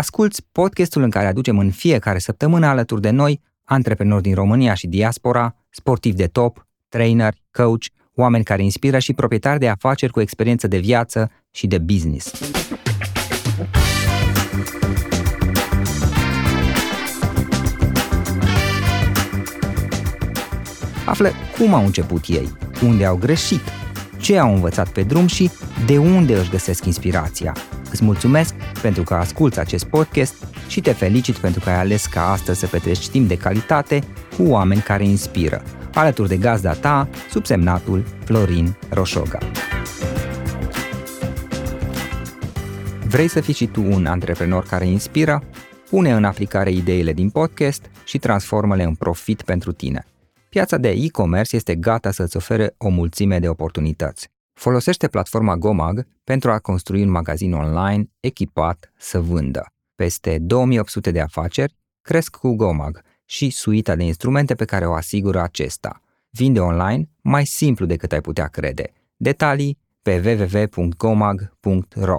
Asculți podcastul în care aducem în fiecare săptămână alături de noi antreprenori din România și diaspora, sportivi de top, trainer, coach, oameni care inspiră și proprietari de afaceri cu experiență de viață și de business. Află cum au început ei, unde au greșit, ce au învățat pe drum și de unde își găsesc inspirația. Îți mulțumesc pentru că asculți acest podcast și te felicit pentru că ai ales ca astăzi să petreci timp de calitate cu oameni care inspiră, alături de gazda ta, subsemnatul Florin Roșoga. Vrei să fii și tu un antreprenor care inspiră? Pune în aplicare ideile din podcast și transformă-le în profit pentru tine. Piața de e-commerce este gata să-ți ofere o mulțime de oportunități. Folosește platforma Gomag pentru a construi un magazin online echipat să vândă. Peste 2800 de afaceri cresc cu Gomag și suita de instrumente pe care o asigură acesta. Vinde online mai simplu decât ai putea crede. Detalii pe www.gomag.ro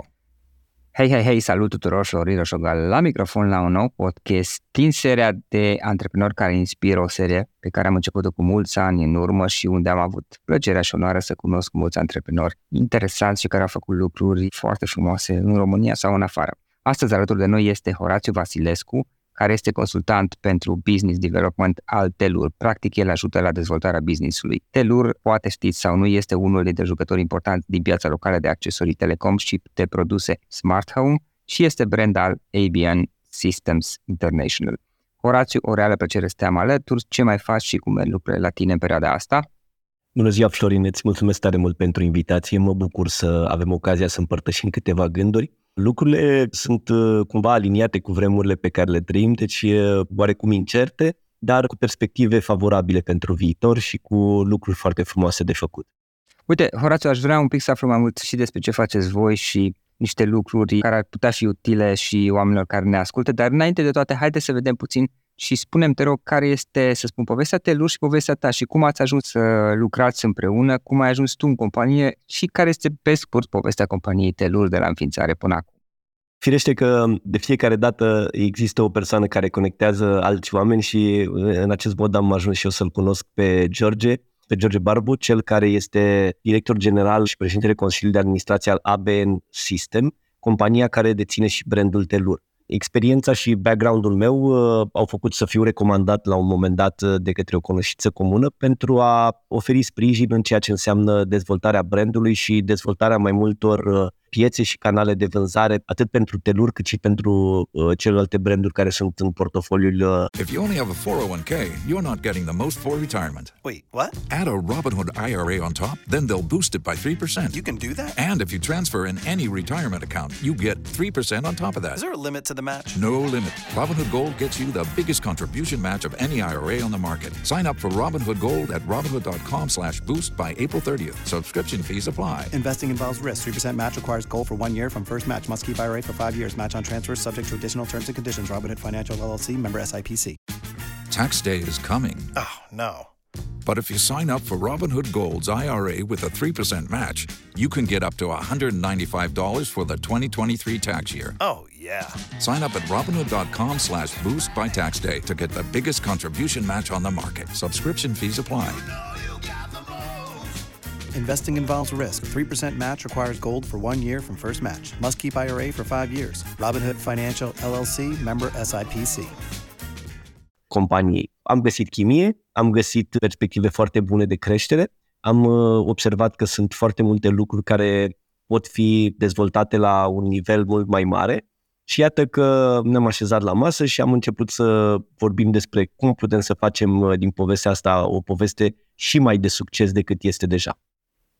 Hei, hei, hei, salut tuturor, Florin Roșogal la microfon la un nou podcast din seria de antreprenori care inspiră, o serie pe care am început-o cu mulți ani în urmă și unde am avut plăcerea și onoarea să cunosc mulți antreprenori interesanți și care au făcut lucruri foarte frumoase în România sau în afară. Astăzi alături de noi este Horațiu Vasilescu, care este consultant pentru business development al Telur. Practic, el ajută la dezvoltarea business-ului. Telur, poate știți sau nu, este unul dintre jucători importanti din piața locală de accesorii telecom și de produse smart home și este brand al ABN Systems International. Horațiu, o reală plăcere să te am alături. Ce mai faci și cum merg lucrurile la tine în perioada asta? Bună ziua, Florin, îți mulțumesc tare mult pentru invitație. Mă bucur să avem ocazia să împărtășim câteva gânduri. Lucrurile sunt uh, cumva aliniate cu vremurile pe care le trăim, deci oarecum incerte, dar cu perspective favorabile pentru viitor și cu lucruri foarte frumoase de făcut. Uite, Horațiu, aș vrea un pic să aflu mai mult și despre ce faceți voi și niște lucruri care ar putea fi utile și oamenilor care ne ascultă, dar înainte de toate, haideți să vedem puțin și spunem, te rog, care este, să spun, povestea Telur și povestea ta și cum ați ajuns să lucrați împreună, cum ai ajuns tu în companie și care este, pe scurt, povestea companiei Telur de la înființare până acum. Firește că de fiecare dată există o persoană care conectează alți oameni și în acest mod am ajuns și eu să-l cunosc pe George, pe George Barbu, cel care este director general și președintele Consiliului de Administrație al ABN System, compania care deține și brandul Telur experiența și background-ul meu uh, au făcut să fiu recomandat la un moment dat uh, de către o cunoștință comună pentru a oferi sprijin în ceea ce înseamnă dezvoltarea brandului și dezvoltarea mai multor uh, piețe și canale de vânzare, atât pentru Telur, cât și pentru uh, celelalte branduri care sunt în portofoliul. Uh... If you only have a 401k, you're not getting the most for retirement. Wait, what? Add a Robinhood IRA on top, then they'll boost it by 3%. You can do that? And if you transfer in any retirement account, you get 3% on top of that. Is there a limit to the match? No limit. Robinhood Gold gets you the biggest contribution match of any IRA on the market. Sign up for Robinhood Gold at robinhood.com slash boost by April 30th. Subscription fees apply. Investing involves risk. 3% match requires requires gold for one year from first match. Must keep IRA for five years. Match on transfers subject to additional terms and conditions. Robinhood Financial LLC member SIPC. Tax day is coming. Oh, no. But if you sign up for Robinhood Gold's IRA with a 3% match, you can get up to $195 for the 2023 tax year. Oh, yeah. Sign up at Robinhood.com slash boost by tax day to get the biggest contribution match on the market. Subscription fees apply. Investing involves risk. 3% match requires gold for one year from first match. Must keep IRA for five years. Robinhood Financial LLC, member SIPC. Companiei. Am găsit chimie, am găsit perspective foarte bune de creștere, am uh, observat că sunt foarte multe lucruri care pot fi dezvoltate la un nivel mult mai mare și iată că ne-am așezat la masă și am început să vorbim despre cum putem să facem uh, din povestea asta o poveste și mai de succes decât este deja.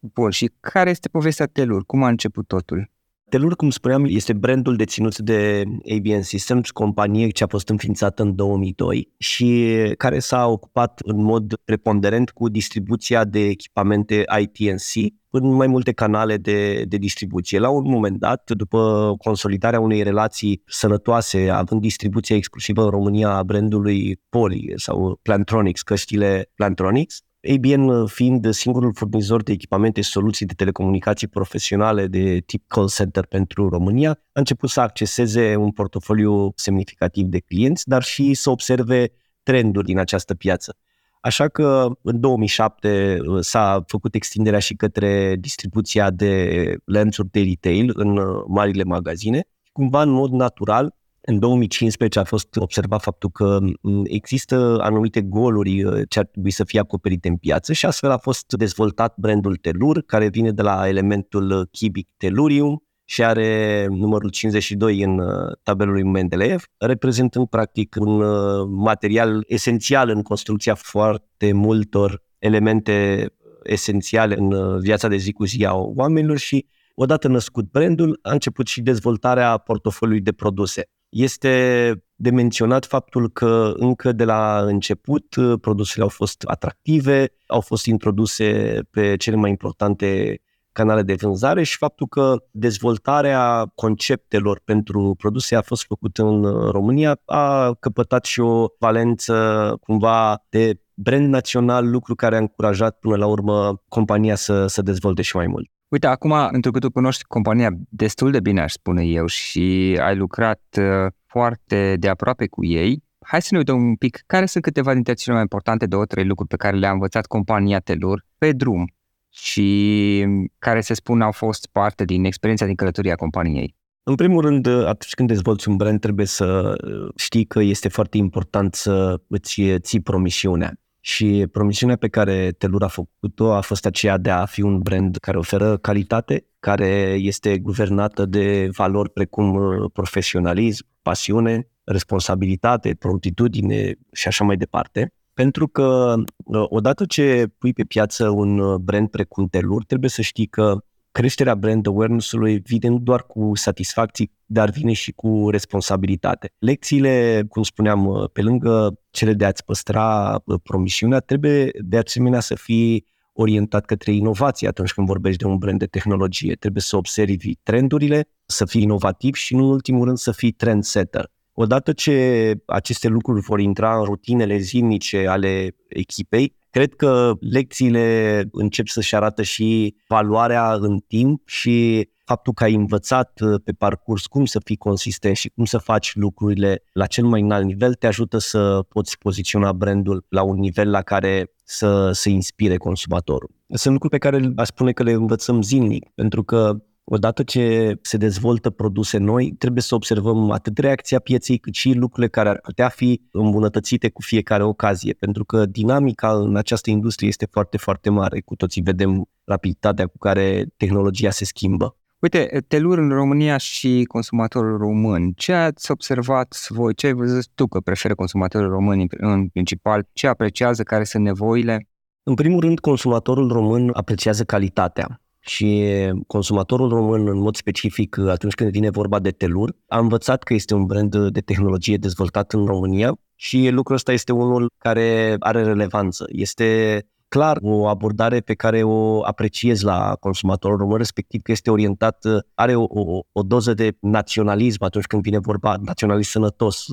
Bun, și care este povestea Telur? Cum a început totul? Telur, cum spuneam, este brandul deținut de ABN Systems, companie ce a fost înființată în 2002 și care s-a ocupat în mod preponderent cu distribuția de echipamente ITNC în mai multe canale de, de distribuție. La un moment dat, după consolidarea unei relații sănătoase, având distribuția exclusivă în România a brandului Poli sau Plantronics, căștile Plantronics, ABN fiind singurul furnizor de echipamente și soluții de telecomunicații profesionale de tip call center pentru România, a început să acceseze un portofoliu semnificativ de clienți, dar și să observe trenduri din această piață. Așa că în 2007 uh, s-a făcut extinderea și către distribuția de lanțuri de retail în uh, marile magazine. Cumva, în mod natural, în 2015 a fost observat faptul că mm, există anumite goluri uh, ce ar trebui să fie acoperite în piață și astfel a fost dezvoltat brandul Telur, care vine de la elementul chibic Tellurium, și are numărul 52 în uh, tabelul lui Mendeleev, reprezentând practic un uh, material esențial în construcția foarte multor elemente esențiale în uh, viața de zi cu zi a oamenilor și odată născut brandul, a început și dezvoltarea portofoliului de produse. Este de menționat faptul că încă de la început produsele au fost atractive, au fost introduse pe cele mai importante canale de vânzare și faptul că dezvoltarea conceptelor pentru produse a fost făcută în România a căpătat și o valență cumva de brand național, lucru care a încurajat până la urmă compania să, să dezvolte și mai mult. Uite, acum, pentru că tu cunoști compania destul de bine, aș spune eu, și ai lucrat uh, foarte de aproape cu ei, hai să ne uităm un pic care sunt câteva dintre cele mai importante două, trei lucruri pe care le-a învățat compania Telur pe drum și care se spun au fost parte din experiența din călătoria companiei? În primul rând, atunci când dezvolți un brand, trebuie să știi că este foarte important să îți ții promisiunea. Și promisiunea pe care Telur a făcut-o a fost aceea de a fi un brand care oferă calitate, care este guvernată de valori precum profesionalism, pasiune, responsabilitate, promptitudine și așa mai departe. Pentru că uh, odată ce pui pe piață un uh, brand precum Telur, trebuie să știi că creșterea brand awareness-ului vine nu doar cu satisfacții, dar vine și cu responsabilitate. Lecțiile, cum spuneam, uh, pe lângă cele de a-ți păstra promisiunea, trebuie de asemenea să fii orientat către inovație atunci când vorbești de un brand de tehnologie. Trebuie să observi trendurile, să fii inovativ și, în ultimul rând, să fii trendsetter. Odată ce aceste lucruri vor intra în rutinele zilnice ale echipei, cred că lecțiile încep să-și arată și valoarea în timp și faptul că ai învățat uh, pe parcurs cum să fii consistent și cum să faci lucrurile la cel mai înalt nivel te ajută să poți poziționa brandul la un nivel la care să, să inspire consumatorul. Sunt lucruri pe care aș spune că le învățăm zilnic, pentru că odată ce se dezvoltă produse noi, trebuie să observăm atât reacția pieței, cât și lucrurile care ar putea fi îmbunătățite cu fiecare ocazie, pentru că dinamica în această industrie este foarte, foarte mare. Cu toții vedem rapiditatea cu care tehnologia se schimbă. Uite, telur în România și consumatorul român. Ce ați observat voi? Ce ai văzut tu că preferă consumatorul român în principal? Ce apreciază? Care sunt nevoile? În primul rând, consumatorul român apreciază calitatea și consumatorul român, în mod specific, atunci când vine vorba de Telur, a învățat că este un brand de tehnologie dezvoltat în România și lucrul ăsta este unul care are relevanță. Este clar o abordare pe care o apreciez la consumatorul român, respectiv că este orientat, are o, o, o doză de naționalism atunci când vine vorba, naționalism sănătos,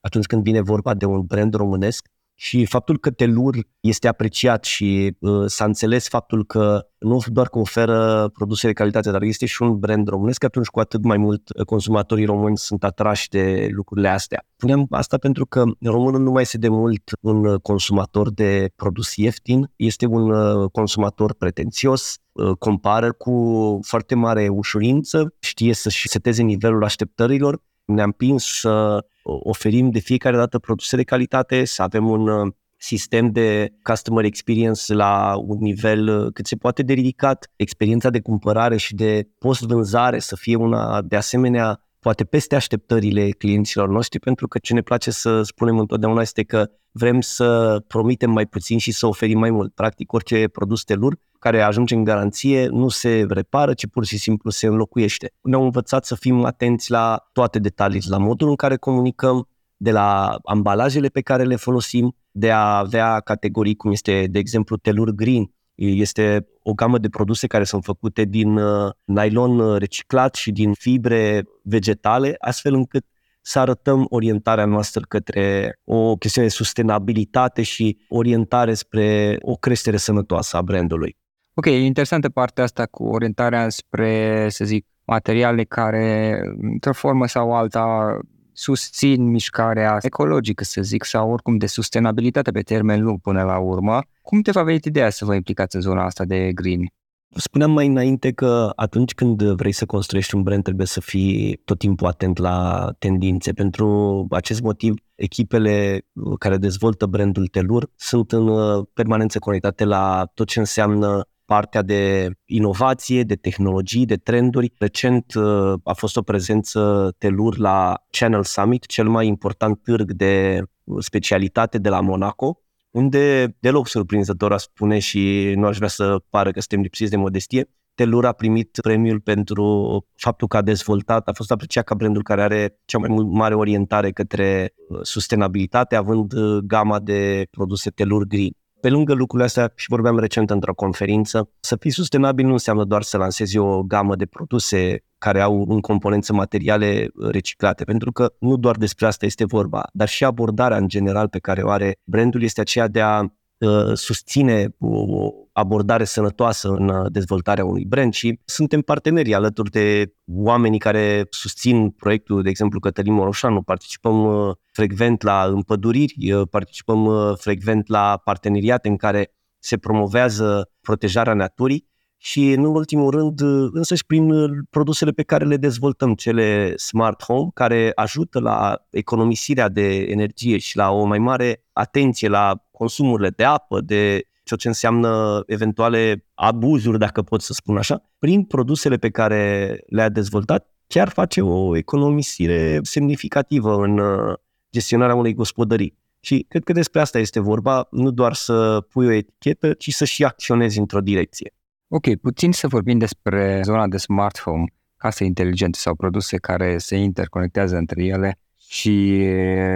atunci când vine vorba de un brand românesc și faptul că Telur este apreciat și uh, s-a înțeles faptul că nu doar că oferă produse de calitate, dar este și un brand românesc, atunci cu atât mai mult uh, consumatorii români sunt atrași de lucrurile astea. Punem asta pentru că românul nu mai este de mult un consumator de produs ieftin, este un uh, consumator pretențios, uh, compară cu foarte mare ușurință, știe să-și seteze nivelul așteptărilor ne-am împins să oferim de fiecare dată produse de calitate, să avem un uh, sistem de customer experience la un nivel uh, cât se poate de ridicat, experiența de cumpărare și de post-vânzare să fie una de asemenea poate peste așteptările clienților noștri, pentru că ce ne place să spunem întotdeauna este că vrem să promitem mai puțin și să oferim mai mult. Practic, orice produs telur care ajunge în garanție nu se repară, ci pur și simplu se înlocuiește. Ne-au învățat să fim atenți la toate detaliile, la modul în care comunicăm, de la ambalajele pe care le folosim, de a avea categorii cum este, de exemplu, telur green, este o gamă de produse care sunt făcute din uh, nylon reciclat și din fibre vegetale, astfel încât să arătăm orientarea noastră către o chestiune de sustenabilitate și orientare spre o creștere sănătoasă a brandului. Ok, e interesantă partea asta cu orientarea spre, să zic, materiale care, într-o formă sau alta, susțin mișcarea ecologică, să zic, sau oricum de sustenabilitate pe termen lung până la urmă. Cum te va venit ideea să vă implicați în zona asta de green? Spuneam mai înainte că atunci când vrei să construiești un brand trebuie să fii tot timpul atent la tendințe. Pentru acest motiv, echipele care dezvoltă brandul Telur sunt în uh, permanență conectate la tot ce înseamnă partea de inovație, de tehnologii, de trenduri. Recent uh, a fost o prezență Telur la Channel Summit, cel mai important târg de specialitate de la Monaco, unde deloc surprinzător a spune și nu aș vrea să pară că suntem lipsiți de modestie, Telur a primit premiul pentru faptul că a dezvoltat, a fost apreciat ca brandul care are cea mai mare orientare către uh, sustenabilitate, având uh, gama de produse Telur Green. Pe lângă lucrurile astea, și vorbeam recent într-o conferință, să fii sustenabil nu înseamnă doar să lansezi o gamă de produse care au în componență materiale reciclate, pentru că nu doar despre asta este vorba, dar și abordarea în general pe care o are brandul este aceea de a uh, susține o abordare sănătoasă în uh, dezvoltarea unui brand și suntem parteneri alături de oamenii care susțin proiectul, de exemplu Cătălin Moroșanu, participăm uh, frecvent la împăduriri, uh, participăm frecvent la parteneriate în care se promovează protejarea naturii și, în ultimul rând, însăși prin produsele pe care le dezvoltăm, cele smart home, care ajută la economisirea de energie și la o mai mare atenție la consumurile de apă, de ceea ce înseamnă eventuale abuzuri, dacă pot să spun așa, prin produsele pe care le-a dezvoltat, chiar face o economisire semnificativă în uh, gestionarea unei gospodării. Și cred că despre asta este vorba, nu doar să pui o etichetă, ci să și acționezi într-o direcție. Ok, puțin să vorbim despre zona de smart home, case inteligente sau produse care se interconectează între ele și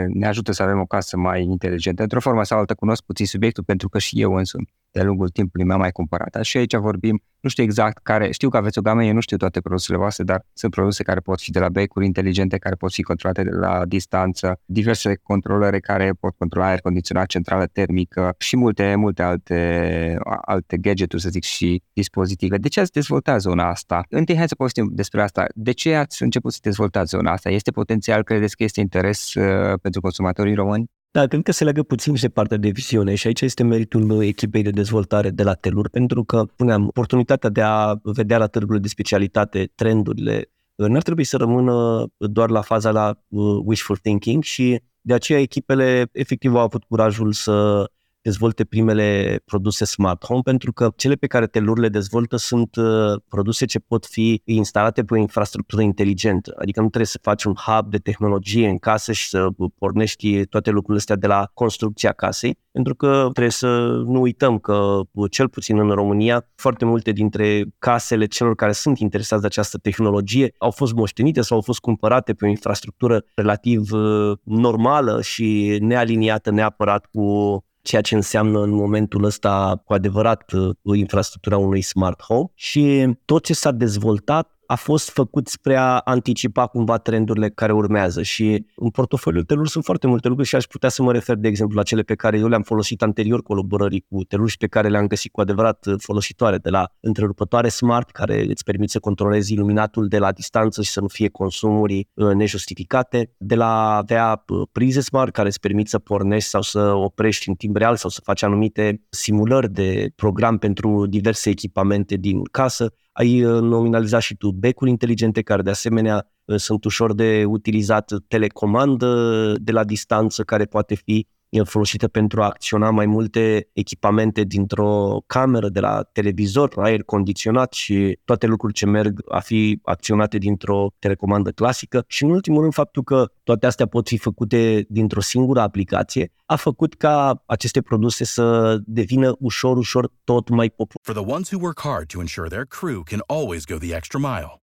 ne ajută să avem o casă mai inteligentă. Într-o formă sau altă cunosc puțin subiectul pentru că și eu însumi de lungul timpului mi-am mai cumpărat. Și aici vorbim, nu știu exact care, știu că aveți o gamă, eu nu știu toate produsele voastre, dar sunt produse care pot fi de la becuri inteligente, care pot fi controlate de la distanță, diverse controlere care pot controla aer condiționat, centrală termică și multe, multe alte, alte gadgeturi, să zic, și dispozitive. De ce ați dezvoltat zona asta? Întâi, hai să povestim despre asta. De ce ați început să dezvoltați zona asta? Este potențial, credeți că este interes uh, pentru consumatorii români? Da, cred că se leagă puțin și de partea de viziune și aici este meritul echipei de dezvoltare de la Telur, pentru că, puneam, oportunitatea de a vedea la târgurile de specialitate trendurile n-ar trebui să rămână doar la faza la uh, wishful thinking și de aceea echipele efectiv au avut curajul să dezvolte primele produse smart home, pentru că cele pe care Telur le dezvoltă sunt uh, produse ce pot fi instalate pe o infrastructură inteligentă. Adică nu trebuie să faci un hub de tehnologie în casă și să pornești toate lucrurile astea de la construcția casei, pentru că trebuie să nu uităm că, cel puțin în România, foarte multe dintre casele celor care sunt interesați de această tehnologie au fost moștenite sau au fost cumpărate pe o infrastructură relativ uh, normală și nealiniată neapărat cu ceea ce înseamnă în momentul ăsta cu adevărat uh, infrastructura unui smart home. Și tot ce s-a dezvoltat a fost făcut spre a anticipa cumva trendurile care urmează și în portofoliul Telur sunt foarte multe lucruri și aș putea să mă refer, de exemplu, la cele pe care eu le-am folosit anterior colaborării cu Telur și pe care le-am găsit cu adevărat folositoare, de la întrerupătoare smart, care îți permit să controlezi iluminatul de la distanță și să nu fie consumuri uh, nejustificate, de la avea uh, prize smart, care îți permit să pornești sau să oprești în timp real sau să faci anumite simulări de program pentru diverse echipamente din casă, ai uh, nominalizat și tu becuri inteligente care de asemenea uh, sunt ușor de utilizat, telecomandă de la distanță care poate fi folosită pentru a acționa mai multe echipamente dintr-o cameră, de la televizor, aer condiționat și toate lucruri ce merg a fi acționate dintr-o telecomandă clasică și în ultimul rând faptul că toate astea pot fi făcute dintr-o singură aplicație a făcut ca aceste produse să devină ușor, ușor tot mai populare. For the ones who work hard to ensure their crew can always go the extra mile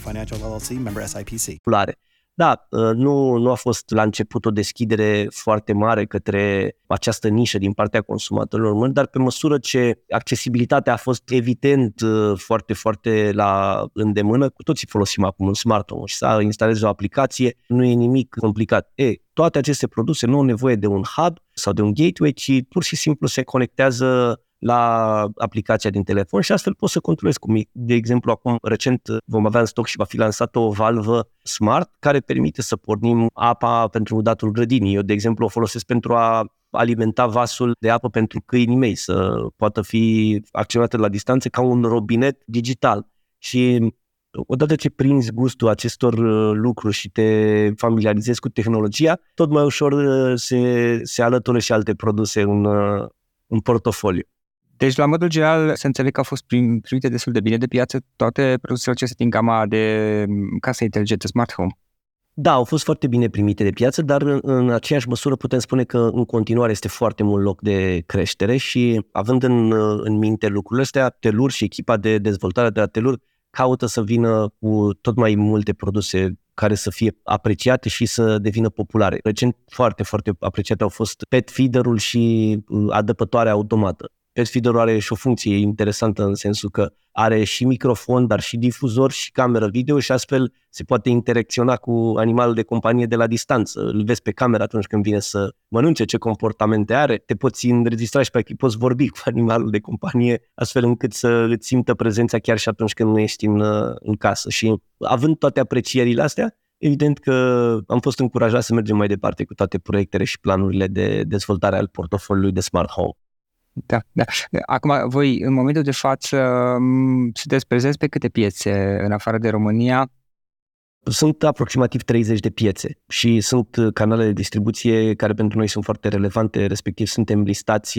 Financial LLC member SIPC. populare. Da, uh, nu, nu a fost la început o deschidere foarte mare către această nișă din partea consumatorilor români, dar pe măsură ce accesibilitatea a fost evident uh, foarte, foarte la îndemână, cu toții folosim acum un smartphone și să instalezi o aplicație, nu e nimic complicat. E, toate aceste produse nu au nevoie de un hub sau de un gateway, ci pur și simplu se conectează la aplicația din telefon și astfel poți să controlezi cum e. De exemplu, acum recent vom avea în stoc și va fi lansată o valvă smart care permite să pornim apa pentru datul grădinii. Eu, de exemplu, o folosesc pentru a alimenta vasul de apă pentru câinii mei, să poată fi acționată la distanță ca un robinet digital. Și odată ce prinzi gustul acestor uh, lucruri și te familiarizezi cu tehnologia, tot mai ușor uh, se, se alătură și alte produse în, uh, în portofoliu. Deci, la modul general, să înțeleg că au fost prim, primite destul de bine de piață toate produsele acestea din gama de mm, case inteligente, smart home. Da, au fost foarte bine primite de piață, dar în, în aceeași măsură putem spune că în continuare este foarte mult loc de creștere și având în, în minte lucrurile astea, Telur și echipa de dezvoltare de la Telur caută să vină cu tot mai multe produse care să fie apreciate și să devină populare. Recent foarte, foarte apreciate au fost pet feeder-ul și uh, adăpătoarea automată. Pet feeder are și o funcție interesantă în sensul că are și microfon, dar și difuzor și cameră video și astfel se poate interacționa cu animalul de companie de la distanță. Îl vezi pe cameră atunci când vine să mănânce, ce comportamente are, te poți înregistra și pe aici poți vorbi cu animalul de companie astfel încât să îți simtă prezența chiar și atunci când nu ești în, în casă. Și având toate aprecierile astea, Evident că am fost încurajat să mergem mai departe cu toate proiectele și planurile de dezvoltare al portofoliului de Smart Home. Da, da. Acum, voi, în momentul de față, m, sunteți prezenți pe câte piețe în afară de România? Sunt aproximativ 30 de piețe și sunt canale de distribuție care pentru noi sunt foarte relevante, respectiv suntem listați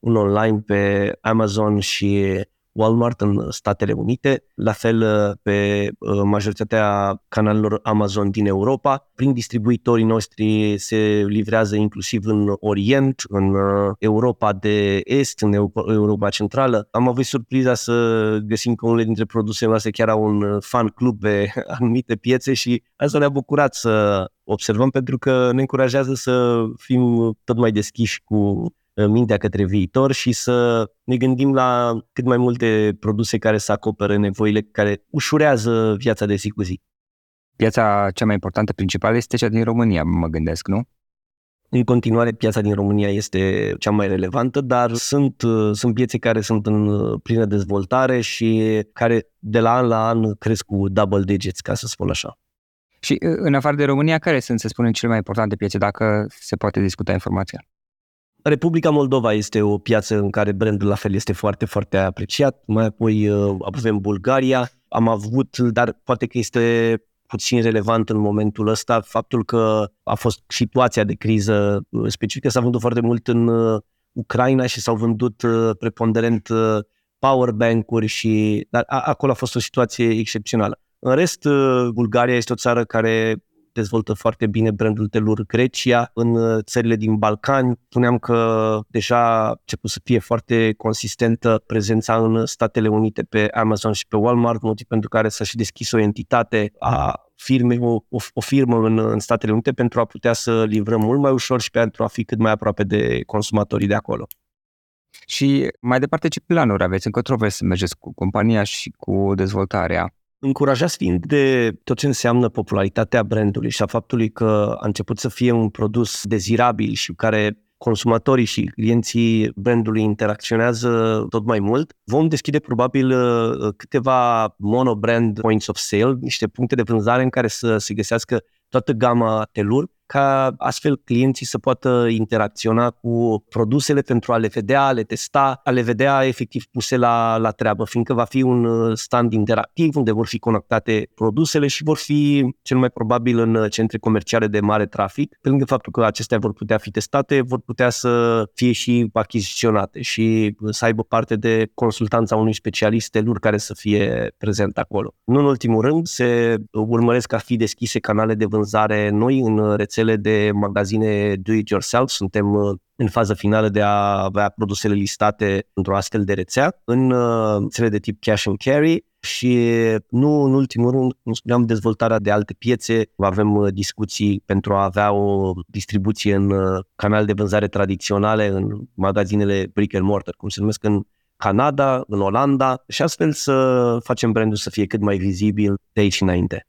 în online pe Amazon și Walmart în Statele Unite, la fel uh, pe uh, majoritatea canalelor Amazon din Europa. Prin distribuitorii noștri se livrează inclusiv în Orient, în uh, Europa de Est, în Europa Centrală. Am avut surpriza să găsim că unele dintre produsele noastre chiar au un fan club pe anumite piețe și asta ne-a bucurat să observăm pentru că ne încurajează să fim tot mai deschiși cu mintea către viitor și să ne gândim la cât mai multe produse care să acopere nevoile care ușurează viața de zi cu zi. Piața cea mai importantă principală este cea din România, mă gândesc, nu? În continuare, piața din România este cea mai relevantă, dar sunt, sunt piețe care sunt în plină dezvoltare și care de la an la an cresc cu double digits, ca să spun așa. Și în afară de România, care sunt, să spunem, cele mai importante piețe, dacă se poate discuta informația? Republica Moldova este o piață în care brandul la fel este foarte, foarte apreciat. Mai apoi uh, avem Bulgaria. Am avut, dar poate că este puțin relevant în momentul ăsta faptul că a fost situația de criză uh, specifică, s-a vândut foarte mult în uh, Ucraina și s-au vândut preponderent powerbank-uri și dar acolo a fost o situație excepțională. În rest, Bulgaria este o țară care dezvoltă foarte bine brandul Telur Grecia, în uh, țările din Balcani. Spuneam că deja a început să fie foarte consistentă prezența în Statele Unite pe Amazon și pe Walmart, motiv pentru care s-a și deschis o entitate a firme, o, o, o firmă în, în Statele Unite pentru a putea să livrăm mult mai ușor și pentru a fi cât mai aproape de consumatorii de acolo. Și mai departe, ce planuri aveți? Încotro vreți să mergeți cu compania și cu dezvoltarea? Încurajați fiind de tot ce înseamnă popularitatea brandului și a faptului că a început să fie un produs dezirabil și care consumatorii și clienții brandului interacționează tot mai mult, vom deschide probabil uh, câteva mono-brand points of sale, niște puncte de vânzare în care să se găsească toată gama Telur, ca astfel clienții să poată interacționa cu produsele pentru a le vedea, a le testa, a le vedea efectiv puse la, la treabă, fiindcă va fi un uh, stand interactiv unde vor fi conectate produsele și vor fi cel mai probabil în uh, centre comerciale de mare trafic. Pe lângă faptul că acestea vor putea fi testate, vor putea să fie și achiziționate și să aibă parte de consultanța unui specialist telur care să fie prezent acolo. Nu în ultimul rând, se urmăresc a fi deschise canale de vânzare noi în rețele de magazine do-it-yourself. Suntem uh, în fază finală de a avea produsele listate într-o astfel de rețea, în uh, rețele de tip cash and carry și nu în ultimul rând, cum spuneam, dezvoltarea de alte piețe. Avem uh, discuții pentru a avea o distribuție în canale de vânzare tradiționale, în magazinele brick and mortar, cum se numesc în Canada, în Olanda și astfel să facem brandul să fie cât mai vizibil de aici înainte.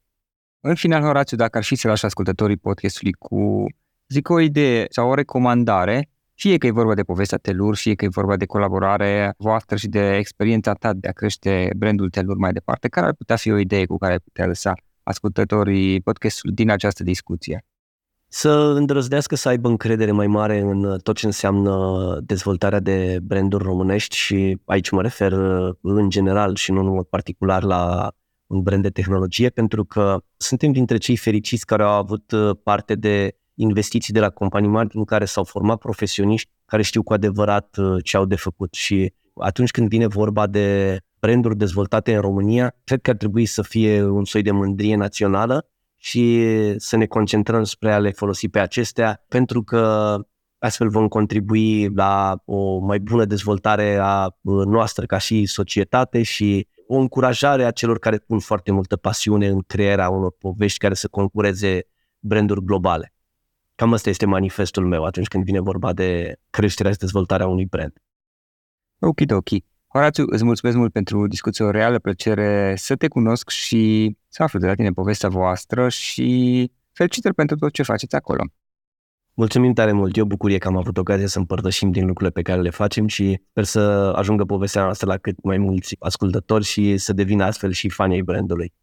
În final, Horațiu, dacă ar fi să lași ascultătorii podcastului cu, zic, o idee sau o recomandare, fie că e vorba de povestea Telur, fie că e vorba de colaborare voastră și de experiența ta de a crește brandul Telur mai departe, care ar putea fi o idee cu care ai putea lăsa ascultătorii podcastului din această discuție? Să îndrăznească să aibă încredere mai mare în tot ce înseamnă dezvoltarea de branduri românești și aici mă refer în general și nu în mod particular la un brand de tehnologie, pentru că suntem dintre cei fericiți care au avut uh, parte de investiții de la companii mari în care s-au format profesioniști care știu cu adevărat uh, ce au de făcut. Și atunci când vine vorba de branduri dezvoltate în România, cred că ar trebui să fie un soi de mândrie națională și să ne concentrăm spre a le folosi pe acestea, pentru că astfel vom contribui la o mai bună dezvoltare a uh, noastră ca și societate și o încurajare a celor care pun foarte multă pasiune în crearea unor povești care să concureze branduri globale. Cam asta este manifestul meu atunci când vine vorba de creșterea și dezvoltarea unui brand. Ok, ok. Horațiu, îți mulțumesc mult pentru discuție, o reală plăcere să te cunosc și să aflu de la tine povestea voastră și felicitări pentru tot ce faceți acolo. Mulțumim tare mult, e o bucurie că am avut ocazia să împărtășim din lucrurile pe care le facem și sper să ajungă povestea noastră la cât mai mulți ascultători și să devină astfel și fani ai brandului.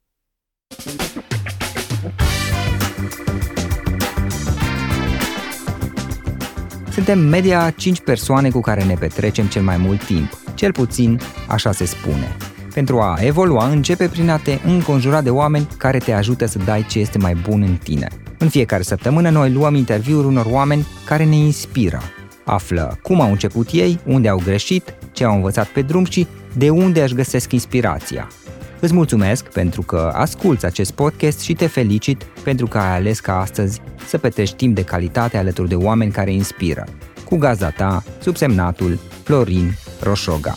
Suntem media 5 persoane cu care ne petrecem cel mai mult timp, cel puțin așa se spune. Pentru a evolua, începe prin a te înconjura de oameni care te ajută să dai ce este mai bun în tine. În fiecare săptămână noi luăm interviuri unor oameni care ne inspiră. Află cum au început ei, unde au greșit, ce au învățat pe drum și de unde își găsesc inspirația. Îți mulțumesc pentru că asculți acest podcast și te felicit pentru că ai ales ca astăzi să petrești timp de calitate alături de oameni care inspiră. Cu gazda ta, subsemnatul Florin Roșoga.